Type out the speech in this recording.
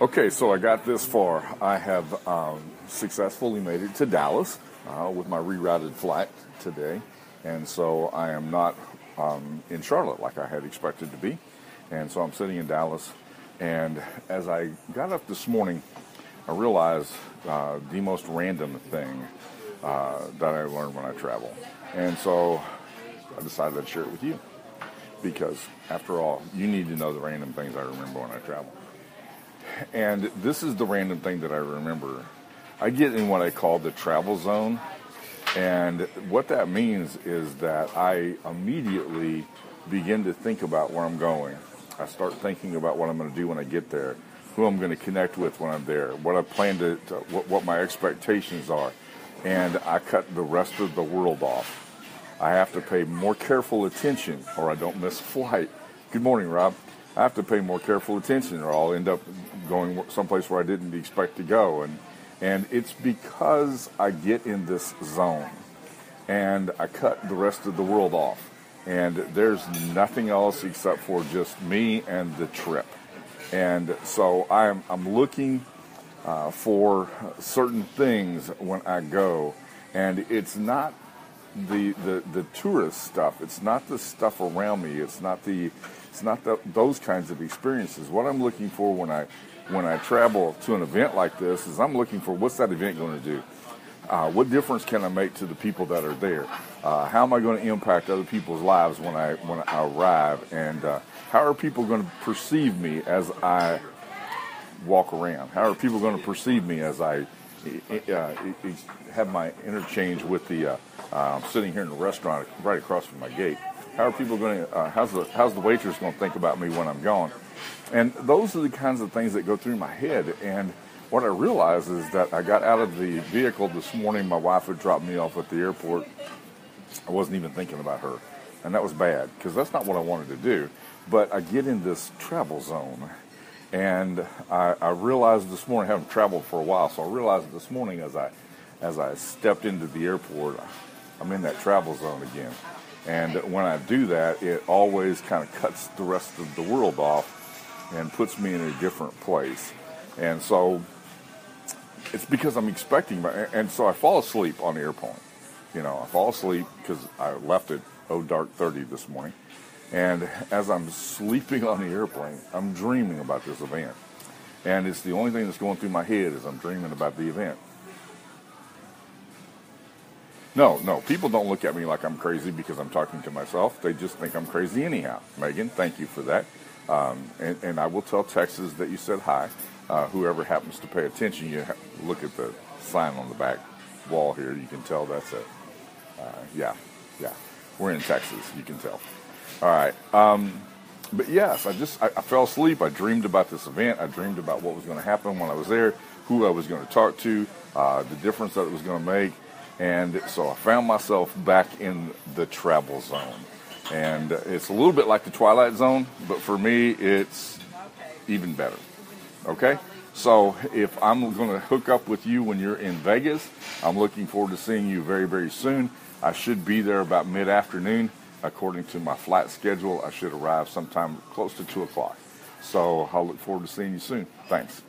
Okay, so I got this far. I have um, successfully made it to Dallas uh, with my rerouted flight today, and so I am not um, in Charlotte like I had expected to be, and so I'm sitting in Dallas. And as I got up this morning, I realized uh, the most random thing uh, that I learned when I travel, and so I decided I'd share it with you because, after all, you need to know the random things I remember when I travel. And this is the random thing that I remember. I get in what I call the travel zone. And what that means is that I immediately begin to think about where I'm going. I start thinking about what I'm going to do when I get there, who I'm going to connect with when I'm there, what I plan to, to what, what my expectations are. And I cut the rest of the world off. I have to pay more careful attention or I don't miss flight. Good morning, Rob. I have to pay more careful attention or I'll end up going someplace where I didn't expect to go. And, and it's because I get in this zone and I cut the rest of the world off. And there's nothing else except for just me and the trip. And so I'm, I'm looking uh, for certain things when I go. And it's not the, the, the tourist stuff. It's not the stuff around me. It's not the it's not the, those kinds of experiences. What I'm looking for when I when I travel to an event like this is I'm looking for what's that event going to do? Uh, what difference can I make to the people that are there? Uh, how am I going to impact other people's lives when I when I arrive? And uh, how are people going to perceive me as I walk around? How are people going to perceive me as I have my interchange with the uh, uh, sitting here in the restaurant right across from my gate? How are people going to? Uh, how's the how's the waitress going to think about me when I'm gone? And those are the kinds of things that go through my head. And what I realized is that I got out of the vehicle this morning. My wife had dropped me off at the airport. I wasn't even thinking about her, and that was bad because that's not what I wanted to do. But I get in this travel zone, and I, I realized this morning, I haven't traveled for a while, so I realized this morning as I as I stepped into the airport, I'm in that travel zone again. And when I do that, it always kind of cuts the rest of the world off and puts me in a different place. And so it's because I'm expecting, and so I fall asleep on the airplane. You know, I fall asleep because I left at oh dark 30 this morning. And as I'm sleeping on the airplane, I'm dreaming about this event. And it's the only thing that's going through my head is I'm dreaming about the event. No, no. People don't look at me like I'm crazy because I'm talking to myself. They just think I'm crazy anyhow. Megan, thank you for that. Um, and, and, I will tell Texas that you said hi. Uh, whoever happens to pay attention, you look at the sign on the back wall here. You can tell that's it. uh, yeah, yeah. We're in Texas. You can tell. All right. Um, but yes, I just I, I, fell asleep. I dreamed about this event. I dreamed about what was going to happen when I was there, who I was going to talk to, uh, the difference that it was going to make. And so I found myself back in the travel zone. And it's a little bit like the Twilight Zone, but for me, it's even better. Okay? So if I'm going to hook up with you when you're in Vegas, I'm looking forward to seeing you very, very soon. I should be there about mid afternoon. According to my flight schedule, I should arrive sometime close to 2 o'clock. So I'll look forward to seeing you soon. Thanks.